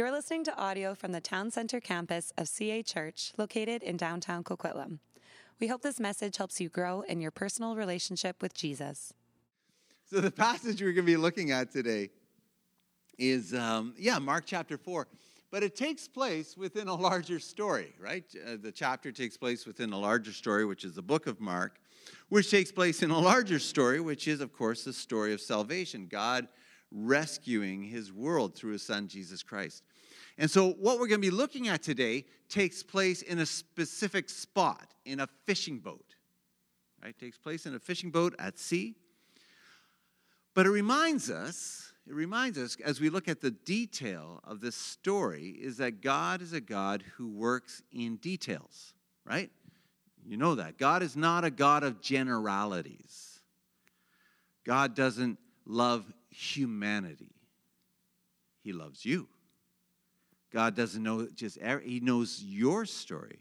You're listening to audio from the Town Center campus of CA Church, located in downtown Coquitlam. We hope this message helps you grow in your personal relationship with Jesus. So, the passage we're going to be looking at today is, um, yeah, Mark chapter 4. But it takes place within a larger story, right? Uh, the chapter takes place within a larger story, which is the book of Mark, which takes place in a larger story, which is, of course, the story of salvation. God rescuing his world through his son, Jesus Christ. And so, what we're going to be looking at today takes place in a specific spot, in a fishing boat. Right? It takes place in a fishing boat at sea. But it reminds us, it reminds us as we look at the detail of this story, is that God is a God who works in details, right? You know that. God is not a God of generalities. God doesn't love humanity, He loves you. God doesn't know just, He knows your story.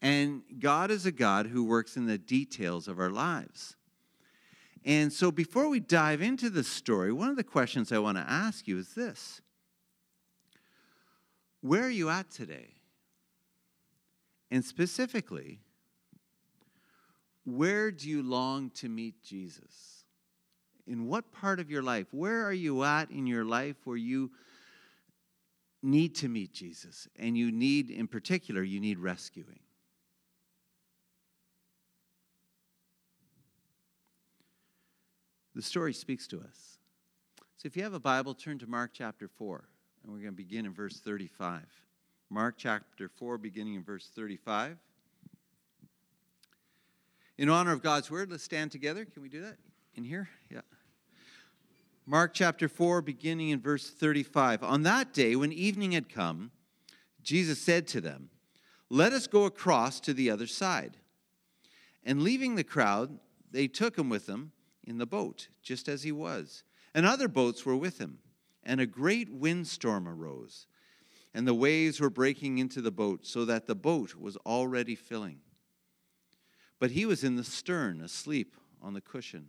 And God is a God who works in the details of our lives. And so before we dive into the story, one of the questions I want to ask you is this Where are you at today? And specifically, where do you long to meet Jesus? In what part of your life? Where are you at in your life where you need to meet Jesus? And you need, in particular, you need rescuing. The story speaks to us. So if you have a Bible, turn to Mark chapter 4, and we're going to begin in verse 35. Mark chapter 4, beginning in verse 35. In honor of God's word, let's stand together. Can we do that in here? Yeah. Mark chapter 4, beginning in verse 35. On that day, when evening had come, Jesus said to them, Let us go across to the other side. And leaving the crowd, they took him with them in the boat, just as he was. And other boats were with him. And a great windstorm arose, and the waves were breaking into the boat, so that the boat was already filling. But he was in the stern, asleep on the cushion.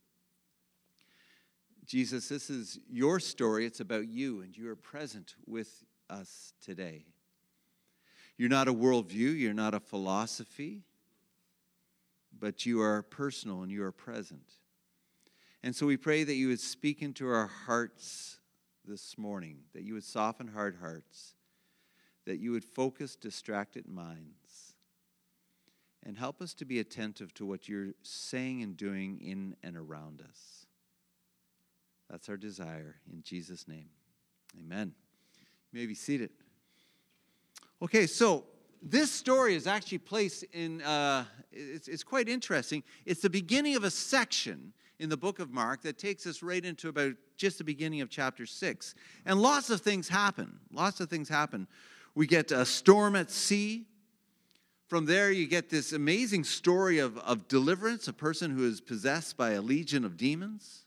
Jesus, this is your story. It's about you, and you are present with us today. You're not a worldview, you're not a philosophy, but you are personal and you are present. And so we pray that you would speak into our hearts this morning, that you would soften hard hearts, that you would focus distracted minds and help us to be attentive to what you're saying and doing in and around us. That's our desire in Jesus' name. Amen. You may be seated. Okay, so this story is actually placed in, uh, it's, it's quite interesting. It's the beginning of a section in the book of Mark that takes us right into about just the beginning of chapter 6. And lots of things happen. Lots of things happen. We get a storm at sea. From there, you get this amazing story of, of deliverance, a person who is possessed by a legion of demons,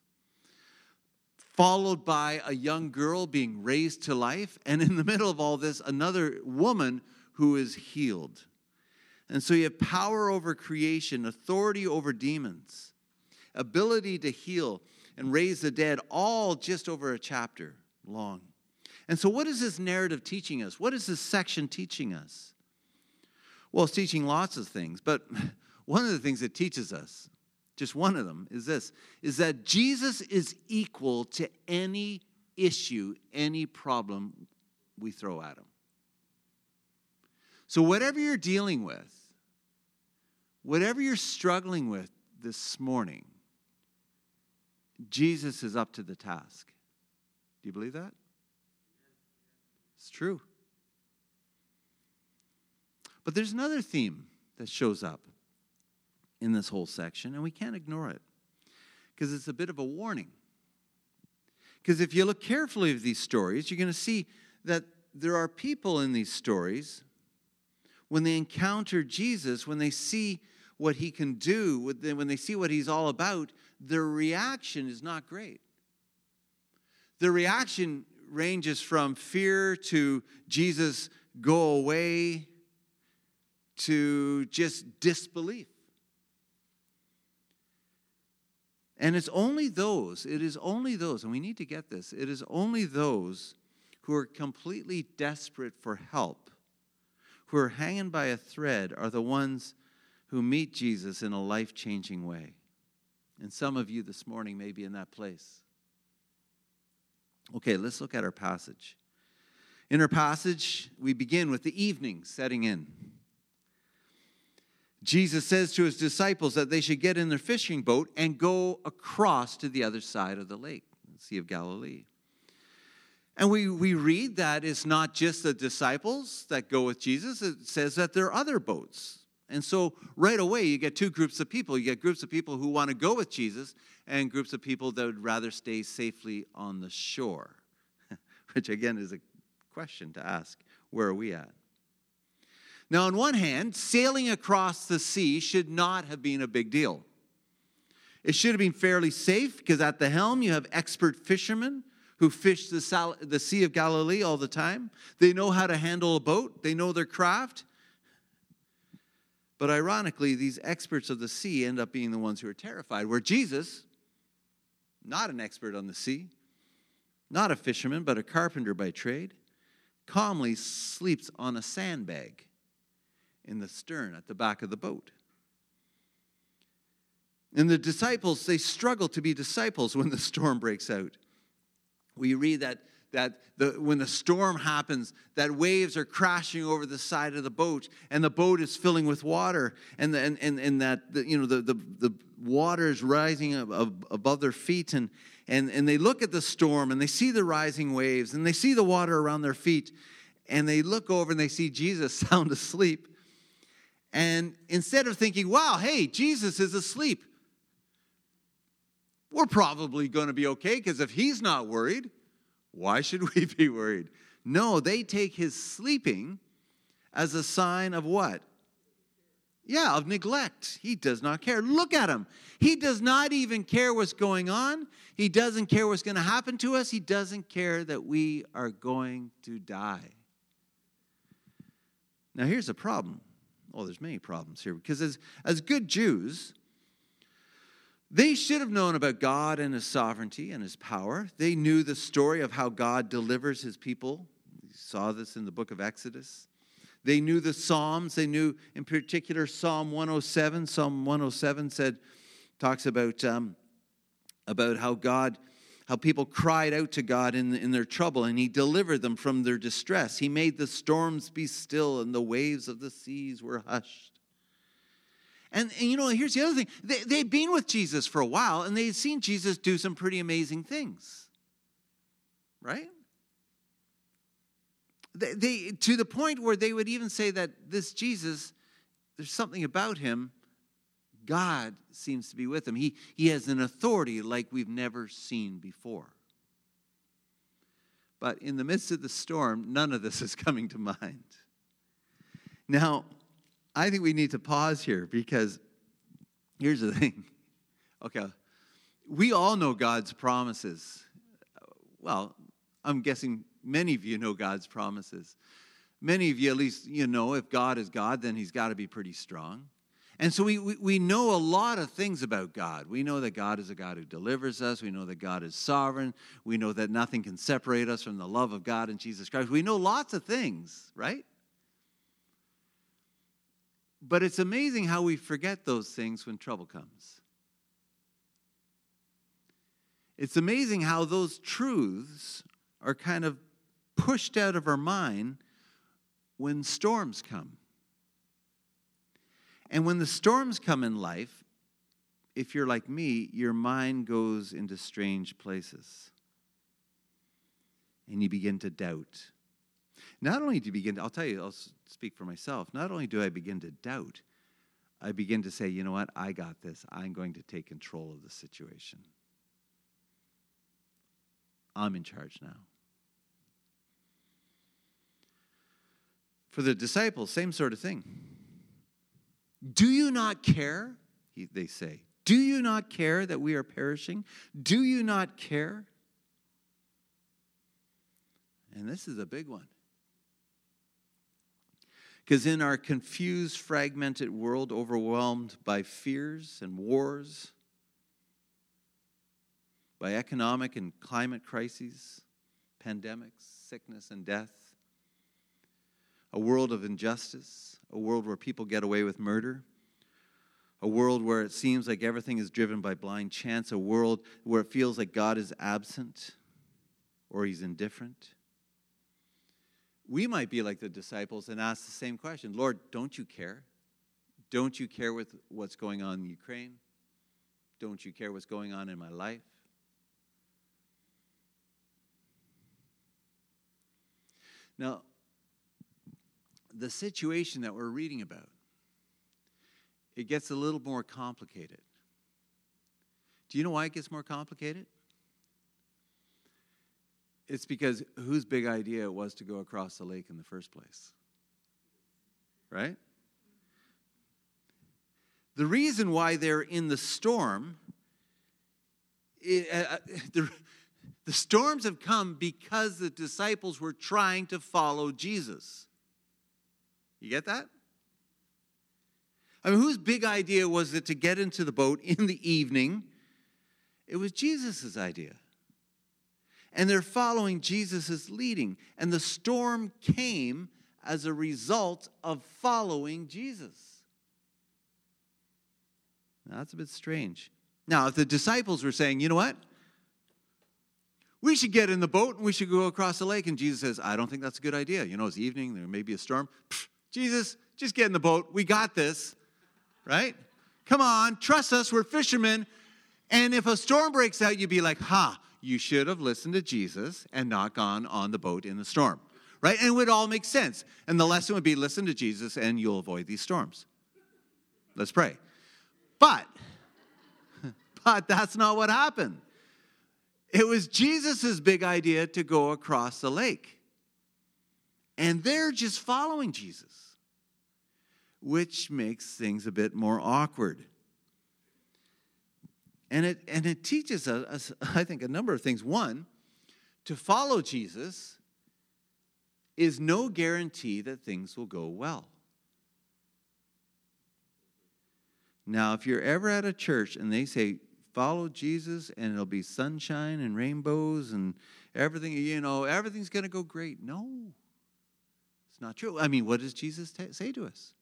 followed by a young girl being raised to life, and in the middle of all this, another woman who is healed. And so you have power over creation, authority over demons, ability to heal and raise the dead, all just over a chapter long. And so, what is this narrative teaching us? What is this section teaching us? Well, it's teaching lots of things, but one of the things it teaches us, just one of them, is this is that Jesus is equal to any issue, any problem we throw at him. So, whatever you're dealing with, whatever you're struggling with this morning, Jesus is up to the task. Do you believe that? It's true. But there's another theme that shows up in this whole section, and we can't ignore it because it's a bit of a warning. Because if you look carefully at these stories, you're going to see that there are people in these stories, when they encounter Jesus, when they see what he can do, when they see what he's all about, their reaction is not great. The reaction ranges from fear to Jesus, go away, to just disbelief. And it's only those, it is only those, and we need to get this, it is only those who are completely desperate for help, who are hanging by a thread, are the ones who meet Jesus in a life changing way. And some of you this morning may be in that place. Okay, let's look at our passage. In our passage, we begin with the evening setting in. Jesus says to his disciples that they should get in their fishing boat and go across to the other side of the lake, the Sea of Galilee. And we, we read that it's not just the disciples that go with Jesus, it says that there are other boats. And so right away, you get two groups of people. You get groups of people who want to go with Jesus and groups of people that would rather stay safely on the shore, which again is a question to ask where are we at? Now, on one hand, sailing across the sea should not have been a big deal. It should have been fairly safe because at the helm you have expert fishermen who fish the, Sal- the Sea of Galilee all the time. They know how to handle a boat, they know their craft. But ironically, these experts of the sea end up being the ones who are terrified, where Jesus, not an expert on the sea, not a fisherman, but a carpenter by trade, calmly sleeps on a sandbag in the stern at the back of the boat. And the disciples, they struggle to be disciples when the storm breaks out. We read that, that the, when the storm happens, that waves are crashing over the side of the boat, and the boat is filling with water, and, the, and, and, and that the, you know, the, the, the water is rising above their feet, and, and, and they look at the storm, and they see the rising waves, and they see the water around their feet, and they look over and they see Jesus sound asleep and instead of thinking, wow, hey, Jesus is asleep, we're probably going to be okay because if he's not worried, why should we be worried? No, they take his sleeping as a sign of what? Yeah, of neglect. He does not care. Look at him. He does not even care what's going on. He doesn't care what's going to happen to us. He doesn't care that we are going to die. Now, here's the problem Oh, there's many problems here because as, as good Jews, they should have known about God and his sovereignty and his power. They knew the story of how God delivers his people. We saw this in the book of Exodus. They knew the Psalms. They knew, in particular, Psalm 107. Psalm 107 said, talks about, um, about how God how people cried out to God in, in their trouble, and He delivered them from their distress. He made the storms be still, and the waves of the seas were hushed. And, and you know, here's the other thing they, they'd been with Jesus for a while, and they'd seen Jesus do some pretty amazing things, right? They, they, to the point where they would even say that this Jesus, there's something about him God seems to be with him. He, he has an authority like we've never seen before. But in the midst of the storm, none of this is coming to mind. Now, I think we need to pause here because here's the thing. Okay, we all know God's promises. Well, I'm guessing many of you know God's promises. Many of you, at least, you know if God is God, then he's got to be pretty strong. And so we, we, we, know a lot of things about God. We know that God is a God who delivers us. We know that God is sovereign. We know that nothing can separate us from the love of God in Jesus Christ. We know lots of things, right? But it's amazing how we forget those things when trouble comes. It's amazing how those truths are kind of pushed out of our mind when storms come. And when the storms come in life, if you're like me, your mind goes into strange places. And you begin to doubt. Not only do you begin, to, I'll tell you, I'll speak for myself. Not only do I begin to doubt, I begin to say, you know what, I got this. I'm going to take control of the situation. I'm in charge now. For the disciples, same sort of thing. Do you not care? They say. Do you not care that we are perishing? Do you not care? And this is a big one. Because in our confused, fragmented world, overwhelmed by fears and wars, by economic and climate crises, pandemics, sickness, and death, a world of injustice, a world where people get away with murder, a world where it seems like everything is driven by blind chance, a world where it feels like God is absent or he's indifferent. We might be like the disciples and ask the same question Lord, don't you care? Don't you care with what's going on in Ukraine? Don't you care what's going on in my life? Now, the situation that we're reading about, it gets a little more complicated. Do you know why it gets more complicated? It's because whose big idea it was to go across the lake in the first place? Right? The reason why they're in the storm, it, uh, uh, the, the storms have come because the disciples were trying to follow Jesus. You get that? I mean, whose big idea was it to get into the boat in the evening? It was Jesus' idea. And they're following Jesus' leading. And the storm came as a result of following Jesus. Now, that's a bit strange. Now, if the disciples were saying, you know what? We should get in the boat and we should go across the lake. And Jesus says, I don't think that's a good idea. You know, it's evening, there may be a storm. Jesus, just get in the boat. We got this, right? Come on, trust us. We're fishermen. And if a storm breaks out, you'd be like, ha, you should have listened to Jesus and not gone on the boat in the storm, right? And it would all make sense. And the lesson would be listen to Jesus and you'll avoid these storms. Let's pray. But, but that's not what happened. It was Jesus' big idea to go across the lake. And they're just following Jesus which makes things a bit more awkward. And it, and it teaches us, I think, a number of things. One, to follow Jesus is no guarantee that things will go well. Now, if you're ever at a church and they say, follow Jesus and it'll be sunshine and rainbows and everything, you know, everything's going to go great. No, it's not true. I mean, what does Jesus t- say to us?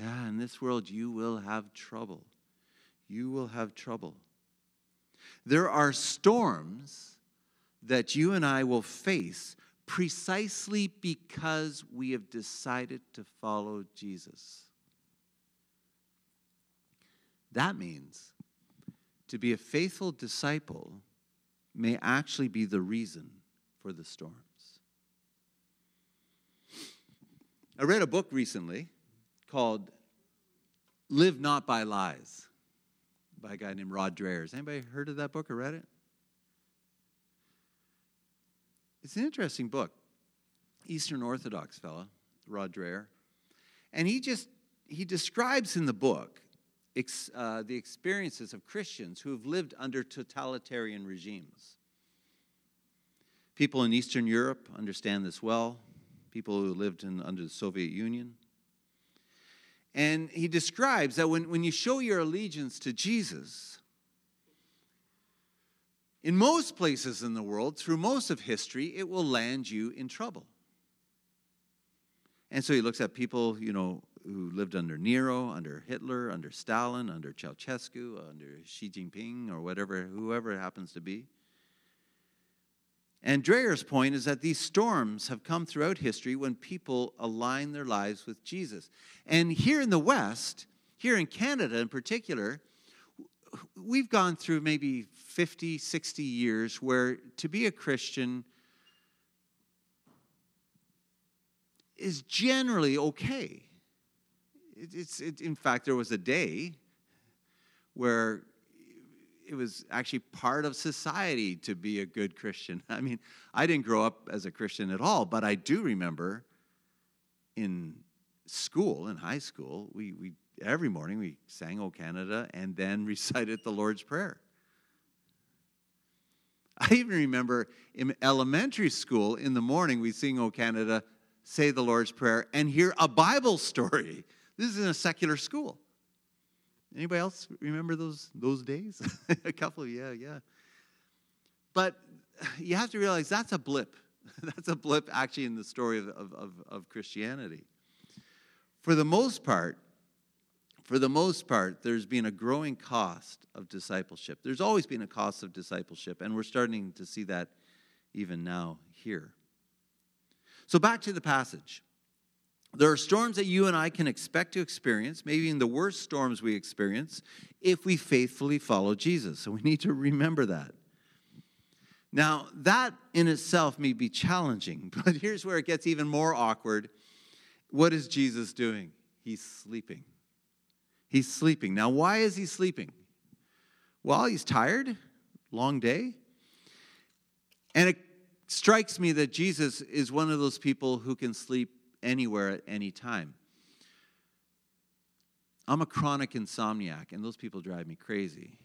Yeah, in this world you will have trouble. You will have trouble. There are storms that you and I will face precisely because we have decided to follow Jesus. That means to be a faithful disciple may actually be the reason for the storms. I read a book recently called Live Not by Lies by a guy named Rod Dreher. Has anybody heard of that book or read it? It's an interesting book. Eastern Orthodox fellow, Rod Dreher. And he just he describes in the book ex, uh, the experiences of Christians who have lived under totalitarian regimes. People in Eastern Europe understand this well. People who lived in, under the Soviet Union. And he describes that when, when you show your allegiance to Jesus, in most places in the world, through most of history, it will land you in trouble. And so he looks at people, you know, who lived under Nero, under Hitler, under Stalin, under Ceausescu, under Xi Jinping, or whatever, whoever it happens to be. And Dreher's point is that these storms have come throughout history when people align their lives with Jesus. And here in the West, here in Canada in particular, we've gone through maybe 50, 60 years where to be a Christian is generally okay. It's, it, in fact, there was a day where it was actually part of society to be a good Christian. I mean, I didn't grow up as a Christian at all, but I do remember in school, in high school, we, we every morning we sang O Canada and then recited the Lord's Prayer. I even remember in elementary school in the morning we sing O Canada, say the Lord's Prayer, and hear a Bible story. This is in a secular school. Anybody else remember those those days? a couple, of, yeah, yeah. But you have to realize that's a blip. That's a blip actually in the story of, of, of Christianity. For the most part, for the most part, there's been a growing cost of discipleship. There's always been a cost of discipleship, and we're starting to see that even now here. So, back to the passage. There are storms that you and I can expect to experience, maybe in the worst storms we experience, if we faithfully follow Jesus. So, we need to remember that. Now, that in itself may be challenging, but here's where it gets even more awkward. What is Jesus doing? He's sleeping. He's sleeping. Now, why is he sleeping? Well, he's tired, long day. And it strikes me that Jesus is one of those people who can sleep anywhere at any time. I'm a chronic insomniac, and those people drive me crazy.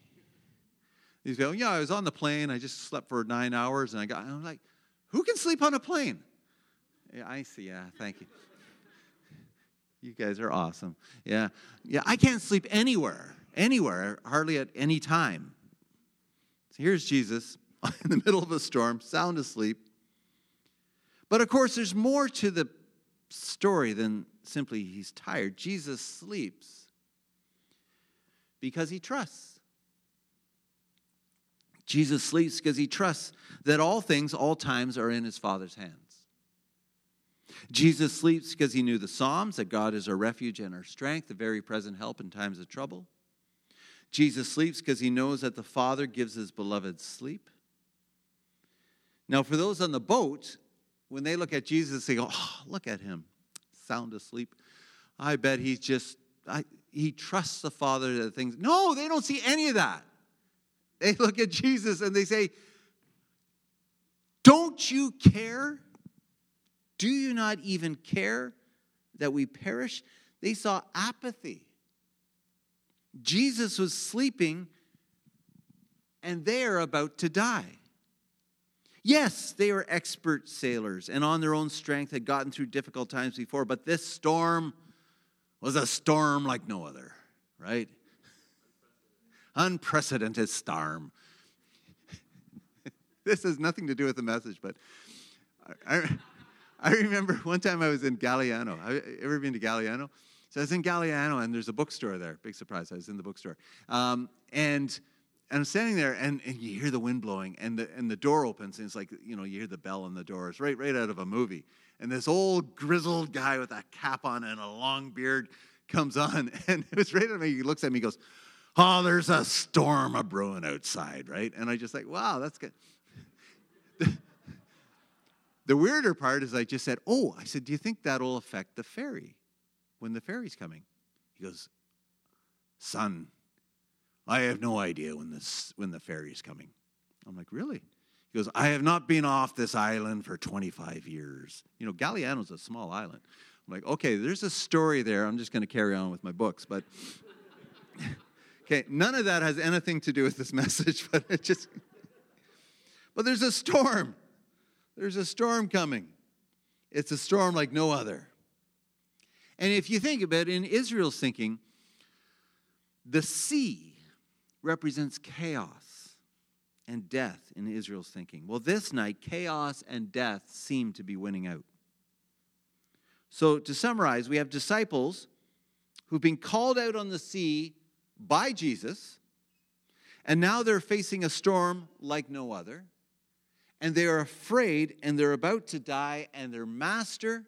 These going, Yeah, I was on the plane. I just slept for nine hours, and I got, I'm like, Who can sleep on a plane? Yeah, I see. Yeah, thank you. You guys are awesome. Yeah. Yeah, I can't sleep anywhere, anywhere, hardly at any time. So here's Jesus in the middle of a storm, sound asleep. But of course, there's more to the story than simply he's tired. Jesus sleeps because he trusts. Jesus sleeps because he trusts that all things, all times, are in his Father's hands. Jesus sleeps because he knew the Psalms, that God is our refuge and our strength, the very present help in times of trouble. Jesus sleeps because he knows that the Father gives his beloved sleep. Now, for those on the boat, when they look at Jesus, they go, oh, look at him, sound asleep. I bet he's just, I, he trusts the Father that things. No, they don't see any of that. They look at Jesus and they say, Don't you care? Do you not even care that we perish? They saw apathy. Jesus was sleeping and they are about to die. Yes, they were expert sailors and on their own strength had gotten through difficult times before, but this storm was a storm like no other, right? Unprecedented storm. this has nothing to do with the message, but I, I remember one time I was in Galiano. Have you ever been to Galiano? So I was in Galiano, and there's a bookstore there. Big surprise. I was in the bookstore. Um, and, and I'm standing there, and, and you hear the wind blowing, and the, and the door opens, and it's like, you know, you hear the bell on the door. It's right, right out of a movie. And this old grizzled guy with a cap on and a long beard comes on, and it was right at me. He looks at me, he goes, Oh, there's a storm a brewing outside, right? And I just like, wow, that's good. The weirder part is I just said, Oh, I said, do you think that'll affect the ferry when the ferry's coming? He goes, Son, I have no idea when, this, when the ferry's coming. I'm like, Really? He goes, I have not been off this island for 25 years. You know, Galiano's a small island. I'm like, okay, there's a story there. I'm just going to carry on with my books. But, okay, none of that has anything to do with this message, but it just, but there's a storm. There's a storm coming. It's a storm like no other. And if you think about it, in Israel's thinking, the sea represents chaos and death in Israel's thinking. Well, this night, chaos and death seem to be winning out. So, to summarize, we have disciples who've been called out on the sea by Jesus, and now they're facing a storm like no other and they are afraid and they're about to die, and their master,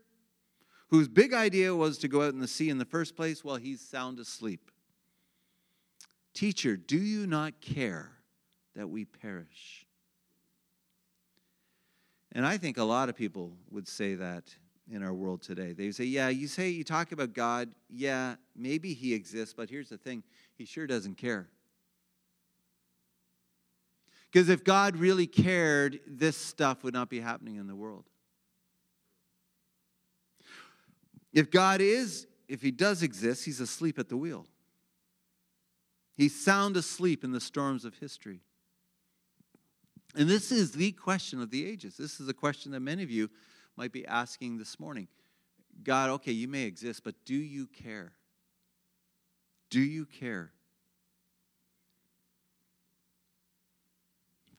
whose big idea was to go out in the sea in the first place, well, he's sound asleep. Teacher, do you not care that we perish? And I think a lot of people would say that in our world today. They say, Yeah, you say you talk about God. Yeah, maybe he exists, but here's the thing he sure doesn't care. Because if God really cared, this stuff would not be happening in the world. If God is, if He does exist, He's asleep at the wheel. He's sound asleep in the storms of history. And this is the question of the ages. This is a question that many of you might be asking this morning. God, okay, you may exist, but do you care? Do you care?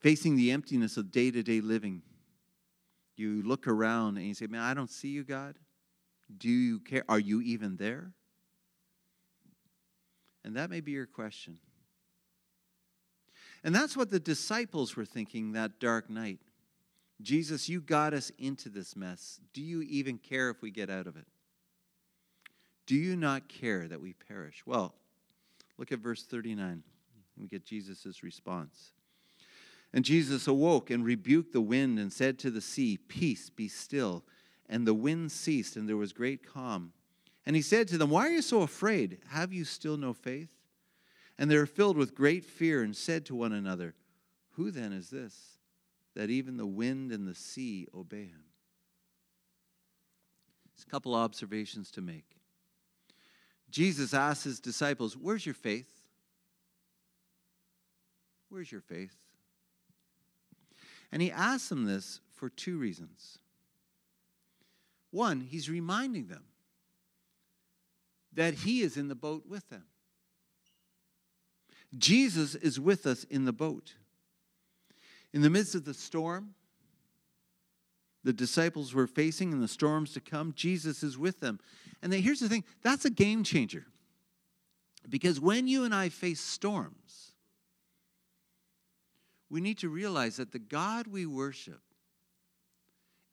Facing the emptiness of day to day living, you look around and you say, Man, I don't see you, God. Do you care? Are you even there? And that may be your question. And that's what the disciples were thinking that dark night. Jesus, you got us into this mess. Do you even care if we get out of it? Do you not care that we perish? Well, look at verse 39. We get Jesus' response. And Jesus awoke and rebuked the wind and said to the sea, Peace, be still. And the wind ceased, and there was great calm. And he said to them, Why are you so afraid? Have you still no faith? And they were filled with great fear and said to one another, Who then is this, that even the wind and the sea obey him? There's a couple observations to make. Jesus asked his disciples, Where's your faith? Where's your faith? And he asked them this for two reasons. One, he's reminding them that he is in the boat with them. Jesus is with us in the boat. In the midst of the storm, the disciples were facing and the storms to come, Jesus is with them. And then here's the thing that's a game changer. Because when you and I face storms, we need to realize that the God we worship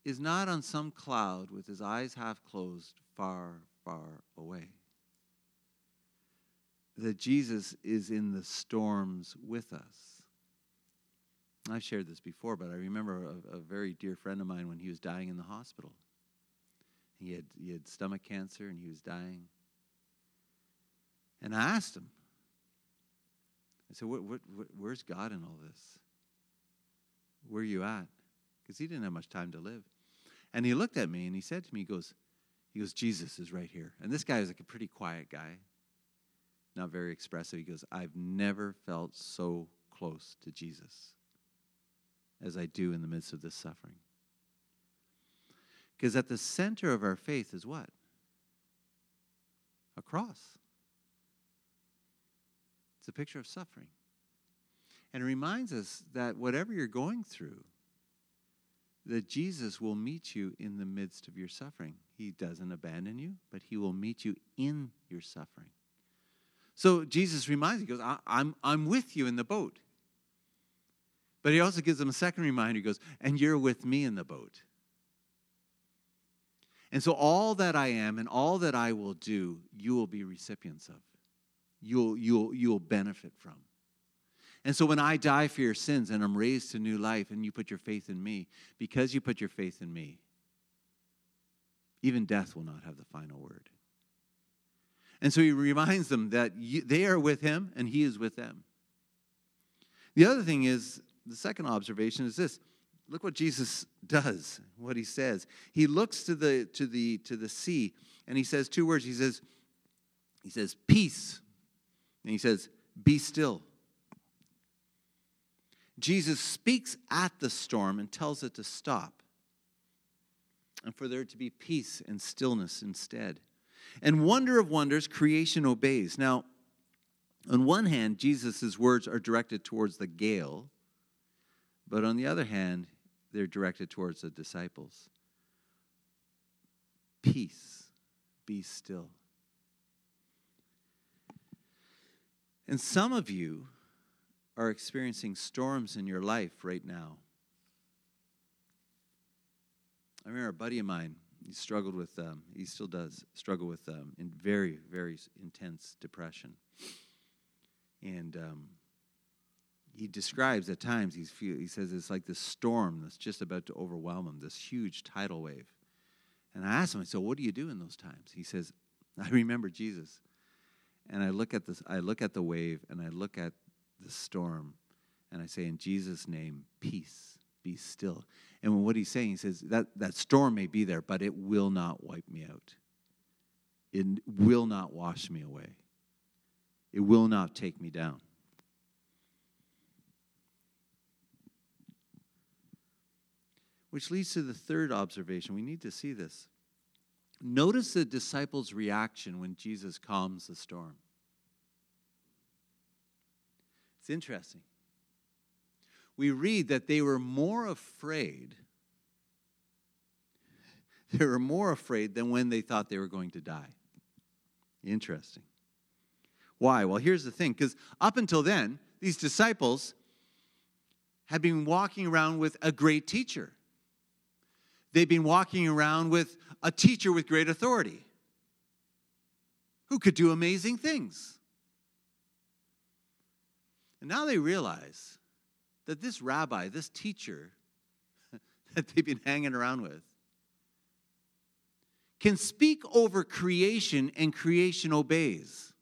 is not on some cloud with his eyes half closed, far, far away that Jesus is in the storms with us. I've shared this before, but I remember a, a, very dear friend of mine when he was dying in the hospital. He had, he had stomach cancer and he was dying. And I asked him, I said, what, what, what, Where's God in all this? Where are you at? Because he didn't have much time to live. And he looked at me and he said to me, he goes, he goes, Jesus is right here. And this guy was like a pretty quiet guy not very expressive. He goes, I've never felt so close to Jesus as I do in the midst of this suffering. Because at the center of our faith is what? A cross. It's a picture of suffering. And it reminds us that whatever you're going through, that Jesus will meet you in the midst of your suffering. He doesn't abandon you, but he will meet you in your suffering. So Jesus reminds, him, he goes, I'm, I'm with you in the boat. But he also gives them a second reminder. He goes, and you're with me in the boat. And so all that I am and all that I will do, you will be recipients of. You'll, you'll, you'll benefit from. And so when I die for your sins and I'm raised to new life and you put your faith in me, because you put your faith in me, even death will not have the final word. And so he reminds them that they are with him and he is with them. The other thing is, the second observation is this look what Jesus does, what he says. He looks to the, to the, to the sea and he says two words. He says, he says, peace. And he says, be still. Jesus speaks at the storm and tells it to stop, and for there to be peace and stillness instead. And wonder of wonders, creation obeys. Now, on one hand, Jesus' words are directed towards the gale, but on the other hand, they're directed towards the disciples. Peace, be still. And some of you are experiencing storms in your life right now. I remember a buddy of mine he struggled with, um, he still does struggle with um, in very, very intense depression. And um, he describes at times, he's he says it's like this storm that's just about to overwhelm him, this huge tidal wave. And I asked him, I said, what do you do in those times? He says, I remember Jesus. And I look at this, I look at the wave and I look at the storm and I say, in Jesus' name, peace, be still. And what he's saying, he says, that, that storm may be there, but it will not wipe me out. it will not wash me away, it will not take me down. Which leads to the third observation. We need to see this. Notice the disciples' reaction when Jesus calms the storm. It's interesting. We read that they were more afraid. They were more afraid than when they thought they were going to die. Interesting. Why? Well, here's the thing because up until then, these disciples had been walking around with a great teacher. They've been walking around with a teacher with great authority who could do amazing things. And now they realize that this rabbi, this teacher that they've been hanging around with, can speak over creation and creation obeys.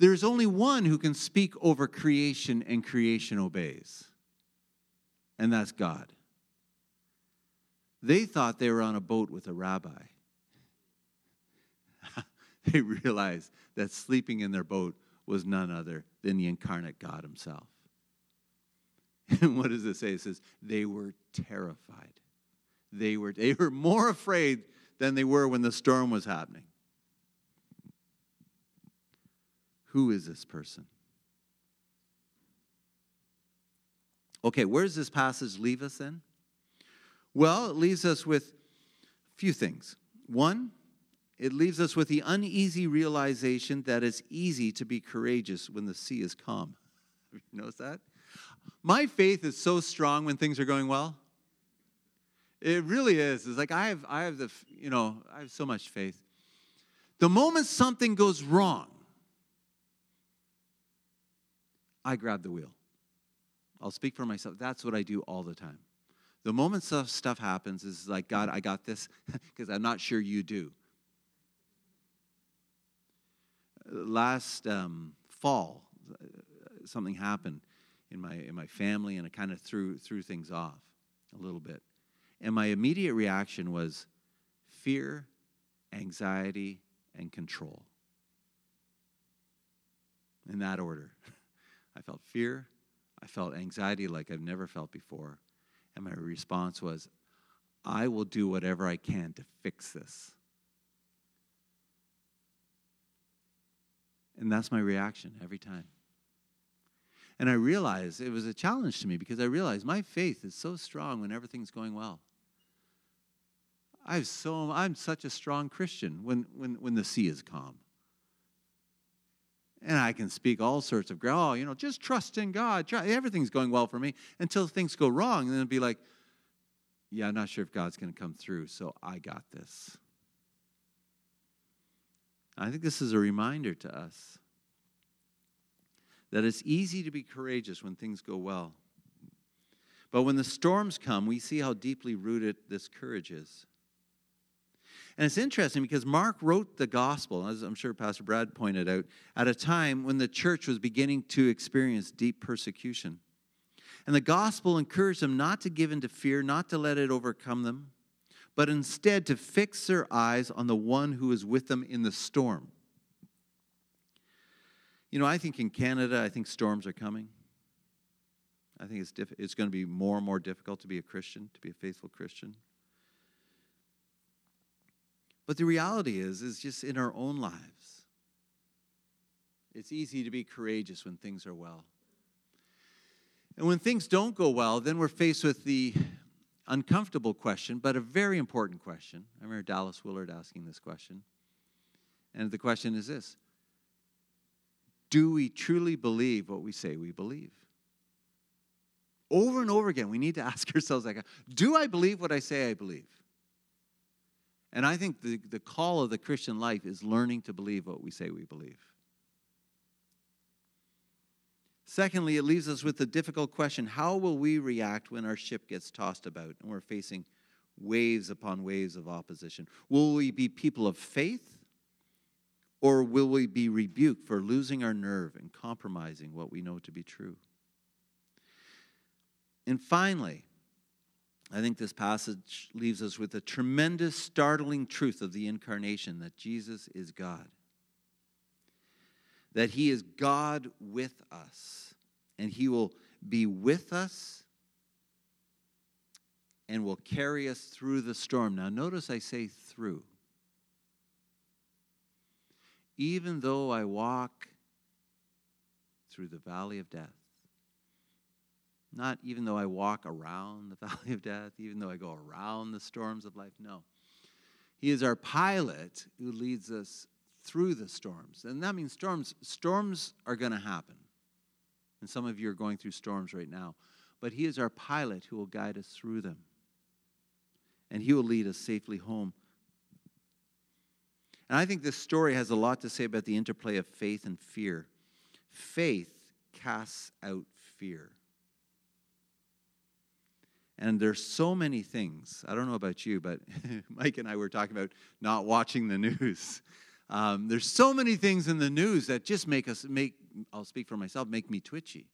There's only one who can speak over creation and creation obeys, and that's God. They thought they were on a boat with a rabbi. they realized that sleeping in their boat was none other than the incarnate God Himself. And what does it say? It says, they were terrified. They were, they were more afraid than they were when the storm was happening. Who is this person? Okay, where does this passage leave us then? Well, it leaves us with a few things. One, it leaves us with the uneasy realization that it's easy to be courageous when the sea is calm. Have you that? My faith is so strong when things are going well. It really is. It's like I have, I have the, you know, I have so much faith. The moment something goes wrong, I grab the wheel. I'll speak for myself. That's what I do all the time. The moment stuff happens is like, God, I got this because I'm not sure you do. Last um, fall, something happened in my, in my family and it kind of threw, threw things off a little bit. And my immediate reaction was fear, anxiety, and control. In that order. I felt fear, I felt anxiety like I've never felt before, and my response was, I will do whatever I can to fix this. And that's my reaction every time. And I realized it was a challenge to me because I realized my faith is so strong when everything's going well. I'm so I'm such a strong Christian when when when the sea is calm. And I can speak all sorts of, oh, you know, just trust in God. Everything's going well for me until things go wrong. And then it'll be like, yeah, I'm not sure if God's going to come through, so I got this. I think this is a reminder to us that it's easy to be courageous when things go well. But when the storms come, we see how deeply rooted this courage is. And it's interesting because Mark wrote the gospel, as I'm sure Pastor Brad pointed out, at a time when the church was beginning to experience deep persecution. And the gospel encouraged them not to give in to fear, not to let it overcome them, but instead to fix their eyes on the one who is with them in the storm. You know, I think in Canada, I think storms are coming. I think it's, diff- it's going to be more and more difficult to be a Christian, to be a faithful Christian. But the reality is, is just in our own lives. It's easy to be courageous when things are well. And when things don't go well, then we're faced with the uncomfortable question, but a very important question. I remember Dallas Willard asking this question. And the question is this Do we truly believe what we say we believe? Over and over again, we need to ask ourselves, like, do I believe what I say I believe? And I think the, the call of the Christian life is learning to believe what we say we believe. Secondly, it leaves us with the difficult question how will we react when our ship gets tossed about and we're facing waves upon waves of opposition? Will we be people of faith or will we be rebuked for losing our nerve and compromising what we know to be true? And finally, I think this passage leaves us with a tremendous, startling truth of the incarnation that Jesus is God. That he is God with us, and he will be with us and will carry us through the storm. Now, notice I say through. Even though I walk through the valley of death, not even though I walk around the valley of death, even though I go around the storms of life. No. He is our pilot who leads us through the storms. And that means storms storms are going to happen. And some of you are going through storms right now. But he is our pilot who will guide us through them. And he will lead us safely home. And I think this story has a lot to say about the interplay of faith and fear. Faith casts out fear. And there's so many things. I don't know about you, but Mike and I were talking about not watching the news. Um, there's so many things in the news that just make us make. I'll speak for myself. Make me twitchy,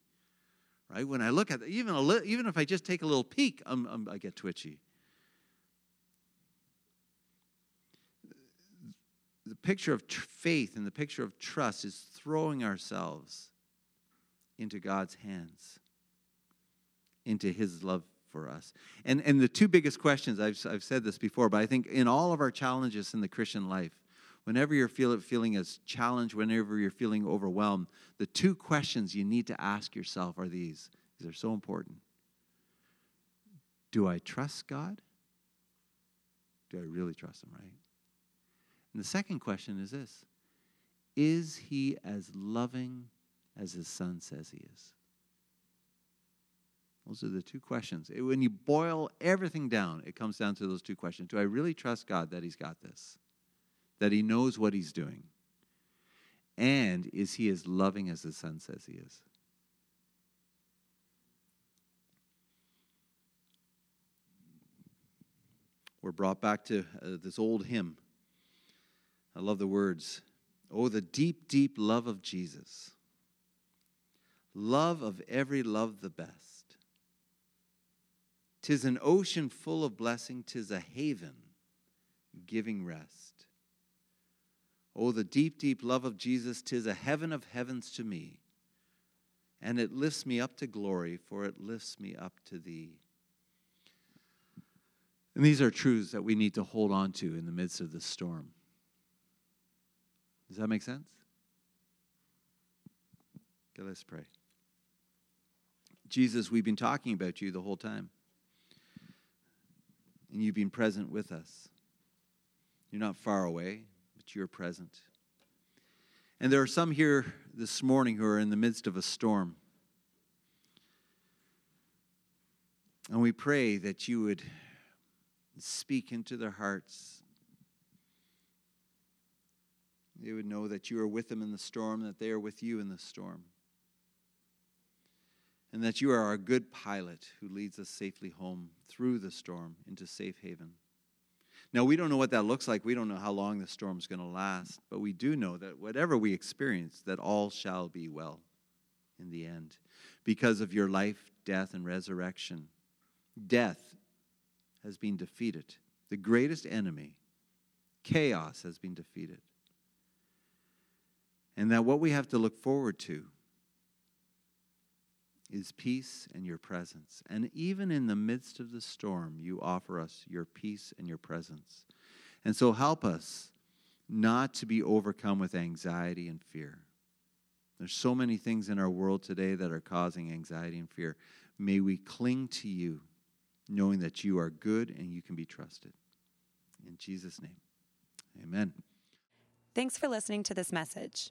right? When I look at even a li- even if I just take a little peek, I'm, I'm, I get twitchy. The picture of tr- faith and the picture of trust is throwing ourselves into God's hands, into His love for us. And, and the two biggest questions, I've, I've said this before, but I think in all of our challenges in the Christian life, whenever you're feel, feeling as challenged, whenever you're feeling overwhelmed, the two questions you need to ask yourself are these. These are so important. Do I trust God? Do I really trust Him, right? And the second question is this Is He as loving as His Son says He is? Those are the two questions. When you boil everything down, it comes down to those two questions. Do I really trust God that He's got this? That He knows what He's doing? And is He as loving as the Son says He is? We're brought back to uh, this old hymn. I love the words. Oh, the deep, deep love of Jesus. Love of every love the best Tis an ocean full of blessing, tis a haven giving rest. Oh, the deep, deep love of Jesus, tis a heaven of heavens to me. And it lifts me up to glory, for it lifts me up to thee. And these are truths that we need to hold on to in the midst of the storm. Does that make sense? Okay, let's pray. Jesus, we've been talking about you the whole time and you've been present with us. You're not far away, but you're present. And there are some here this morning who are in the midst of a storm. And we pray that you would speak into their hearts. They would know that you are with them in the storm, that they are with you in the storm and that you are our good pilot who leads us safely home through the storm into safe haven. Now, we don't know what that looks like. We don't know how long the storm's going to last, but we do know that whatever we experience, that all shall be well in the end because of your life, death, and resurrection. Death has been defeated. The greatest enemy, chaos, has been defeated. And that what we have to look forward to is peace and your presence. And even in the midst of the storm, you offer us your peace and your presence. And so help us not to be overcome with anxiety and fear. There's so many things in our world today that are causing anxiety and fear. May we cling to you, knowing that you are good and you can be trusted. In Jesus' name, amen. Thanks for listening to this message.